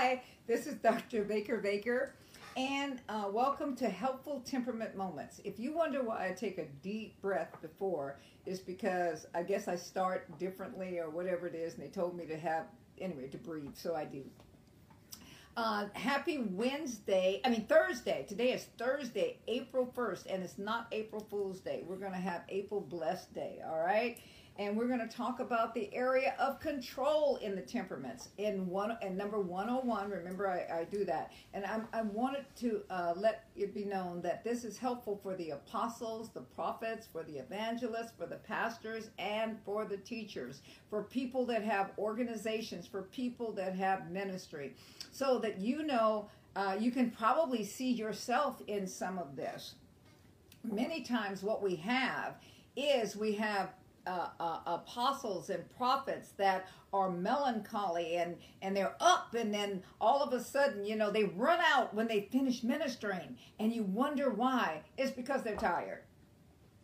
Hi, this is Dr. Baker Baker, and uh, welcome to Helpful Temperament Moments. If you wonder why I take a deep breath before, it's because I guess I start differently or whatever it is, and they told me to have, anyway, to breathe, so I do. Uh, happy Wednesday, I mean Thursday. Today is Thursday, April 1st, and it's not April Fool's Day. We're going to have April Blessed Day, all right? And we're going to talk about the area of control in the temperaments. In one and number 101 remember i, I do that. And I'm, i wanted to uh, let it be known that this is helpful for the apostles the prophets for the evangelists for the pastors and for the teachers for people that have organizations for people that have ministry. So that you know uh, you can probably see yourself in some of this. Many times what we have is we have uh, uh, apostles and prophets that are melancholy and and they're up and then all of a sudden you know they run out when they finish ministering and you wonder why. It's because they're tired.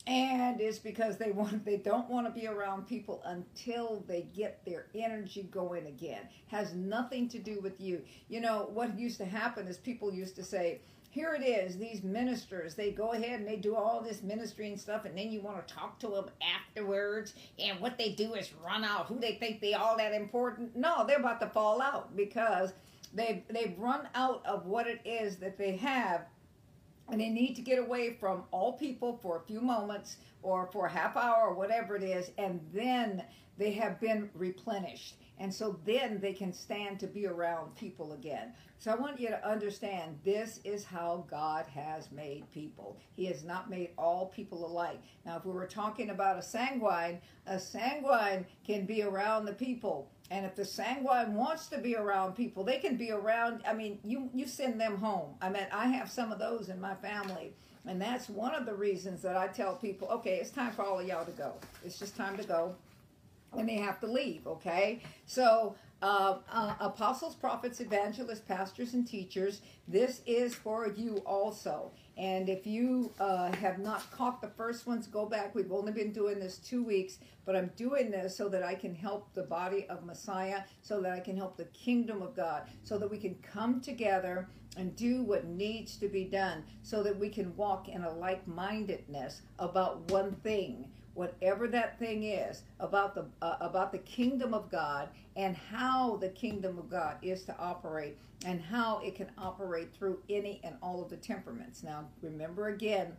And it's because they want they don't want to be around people until they get their energy going again. Has nothing to do with you. You know what used to happen is people used to say here it is these ministers. They go ahead and they do all this ministry and stuff and then you want to talk to them afterwards and what they do is run out who they think they all that important. No they're about to fall out because they've they've run out of what it is that they have and they need to get away from all people for a few moments or for a half hour or whatever it is and then they have been replenished and so then they can stand to be around people again. So I want you to understand this is how God has made people. He has not made all people alike. Now, if we were talking about a sanguine, a sanguine can be around the people. And if the sanguine wants to be around people, they can be around. I mean, you, you send them home. I mean, I have some of those in my family. And that's one of the reasons that I tell people, okay, it's time for all of y'all to go. It's just time to go and they have to leave, okay? So, uh, uh, apostles, prophets, evangelists, pastors, and teachers, this is for you also. And if you uh, have not caught the first ones, go back. We've only been doing this two weeks, but I'm doing this so that I can help the body of Messiah, so that I can help the kingdom of God, so that we can come together and do what needs to be done, so that we can walk in a like mindedness about one thing whatever that thing is about the uh, about the kingdom of God and how the kingdom of God is to operate and how it can operate through any and all of the temperaments. Now, remember again,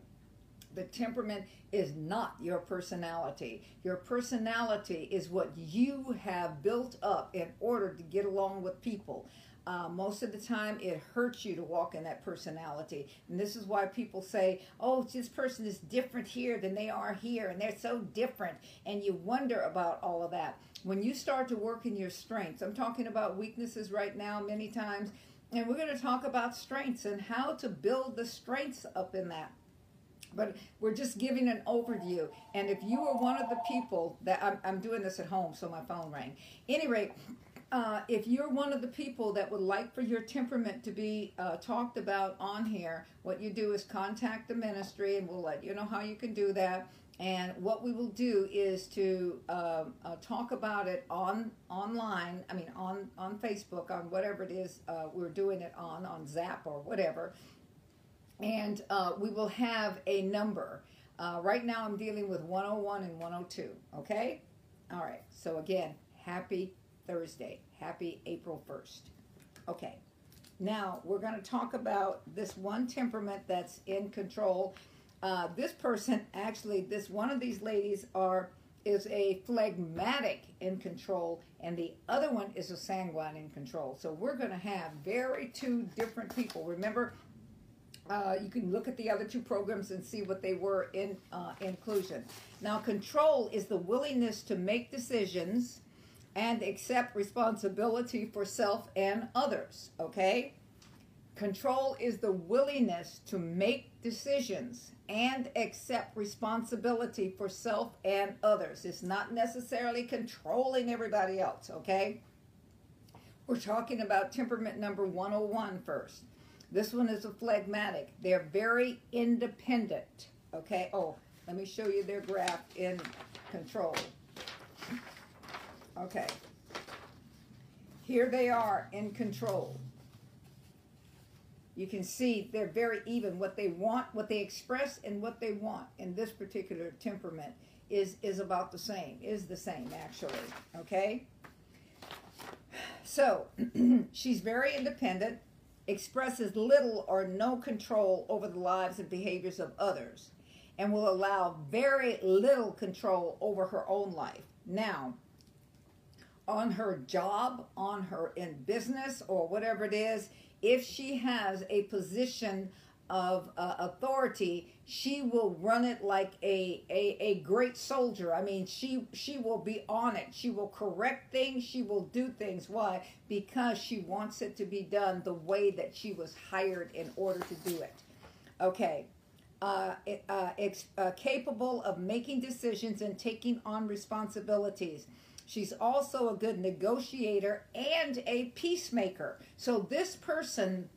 the temperament is not your personality. Your personality is what you have built up in order to get along with people. Uh, most of the time, it hurts you to walk in that personality. And this is why people say, oh, this person is different here than they are here, and they're so different. And you wonder about all of that. When you start to work in your strengths, I'm talking about weaknesses right now many times, and we're going to talk about strengths and how to build the strengths up in that but we're just giving an overview. And if you are one of the people that I'm, I'm doing this at home, so my phone rang. Any rate, uh, if you're one of the people that would like for your temperament to be uh, talked about on here, what you do is contact the ministry and we'll let you know how you can do that. And what we will do is to uh, uh talk about it on online. I mean, on on Facebook, on whatever it is uh, we're doing it on, on Zap or whatever. And uh, we will have a number. right now, I'm dealing with 101 and 102. Okay. All right. So again, happy Thursday. Happy April 1st. Okay, now we're going to talk about this one temperament that's in control. Uh, this person, actually, this one of these ladies are is a phlegmatic in control, and the other one is a sanguine in control. So we're going to have very two different people. Remember, uh, you can look at the other two programs and see what they were in uh, inclusion. Now, control is the willingness to make decisions and accept responsibility for self and others, okay? Control is the willingness to make decisions and accept responsibility for self and others. It's not necessarily controlling everybody else, okay? We're talking about temperament number 101 first. This one is a phlegmatic. They're very independent, okay? Oh, let me show you their graph in control. Okay. Here they are in control. You can see they're very even. What they want, what they express, and what they want in this particular temperament is is about the same. Is the same actually. Okay. So she's very independent, expresses little or no control over the lives and behaviors of others, and will allow very little control over her own life. Now, on her job, on her in business, or whatever it is, if she has a position of uh, authority, she will run it like a, a a great soldier. I mean, she she will be on it. She will correct things. She will do things. Why? Because she wants it to be done the way that she was hired in order to do it. Okay. Uh, uh, ex- uh, capable of making decisions and taking on responsibilities. She's also a good negotiator and a peacemaker. So this person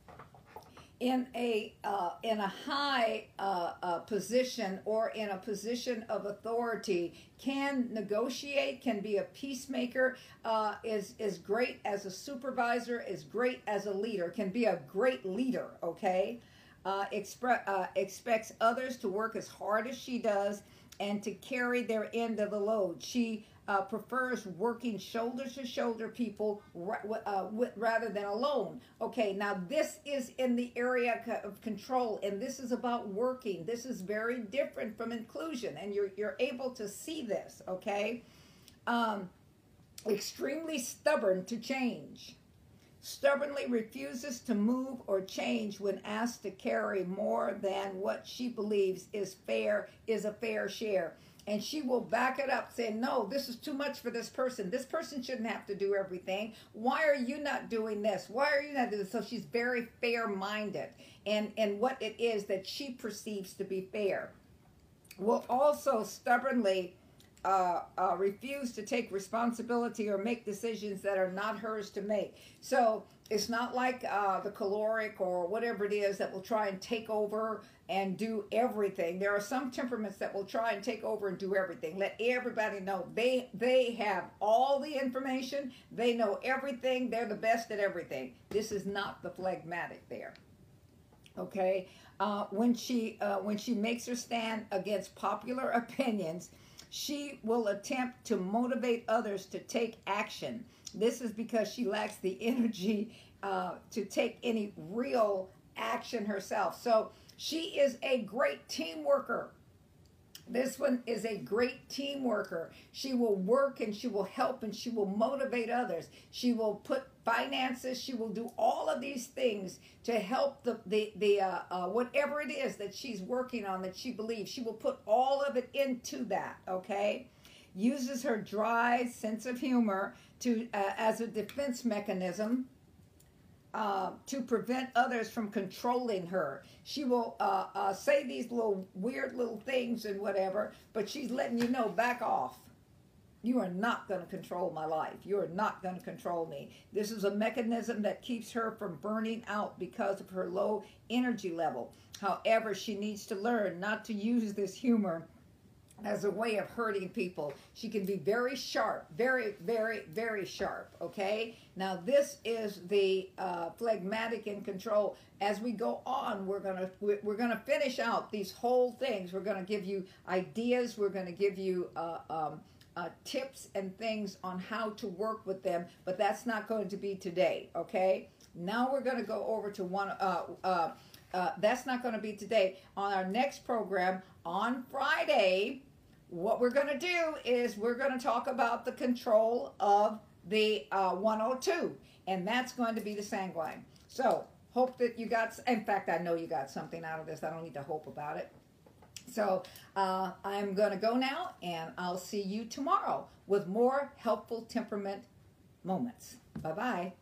in a uh, in a high uh, uh, position or in a position of authority can negotiate, can be a peacemaker, uh, is is great as a supervisor, is great as a leader, can be a great leader. Okay, uh, uh, expects others to work as hard as she does and to carry their end of the load. She uh, prefers working shoulder to shoulder people uh, rather than alone. Okay, now this is in the area of control, and this is about working. This is very different from inclusion, and you're you're able to see this. Okay, um, extremely stubborn to change. Stubbornly refuses to move or change when asked to carry more than what she believes is fair is a fair share and she will back it up saying no this is too much for this person. This person shouldn't have to do everything. Why are you not doing this? Why are you not doing this? So she's very fair minded and and what it is that she perceives to be fair will also stubbornly uh, uh, refuse to take responsibility or make decisions that are not hers to make. So it's not like uh, the choleric or whatever it is that will try and take over and do everything. There are some temperaments that will try and take over and do everything. Let everybody know they they have all the information. They know everything. They're the best at everything. This is not the phlegmatic there. Okay, uh, when she uh, when she makes her stand against popular opinions she will attempt to motivate others to take action. This is because she lacks the energy uh, to take any real action herself. So she is a great team worker. This one is a great team worker. She will work and she will help and she will motivate others. She will put finances. She will do all of these things to help the the the uh, uh, whatever it is that she's working on that she believes. She will put all of it into that. Okay, uses her dry sense of humor to uh, as a defense mechanism uh, to prevent others from controlling her. She will uh, uh, say these little weird little things and whatever, but she's letting you know back off. You are not going to control my life. You are not going to control me. This is a mechanism that keeps her from burning out because of her low energy level. However, she needs to learn not to use this humor as a way of hurting people. She can be very sharp, very, very, very sharp. Okay. Now this is the uh, phlegmatic in control. As we go on, we're gonna we're gonna finish out these whole things. We're gonna give you ideas. We're gonna give you. Uh, um, uh, tips and things on how to work with them, but that's not going to be today, okay? Now we're going to go over to one, uh, uh, uh, that's not going to be today. On our next program on Friday, what we're going to do is we're going to talk about the control of the uh, 102, and that's going to be the sanguine. So, hope that you got, in fact, I know you got something out of this. I don't need to hope about it. So, uh, I'm going to go now, and I'll see you tomorrow with more helpful temperament moments. Bye bye.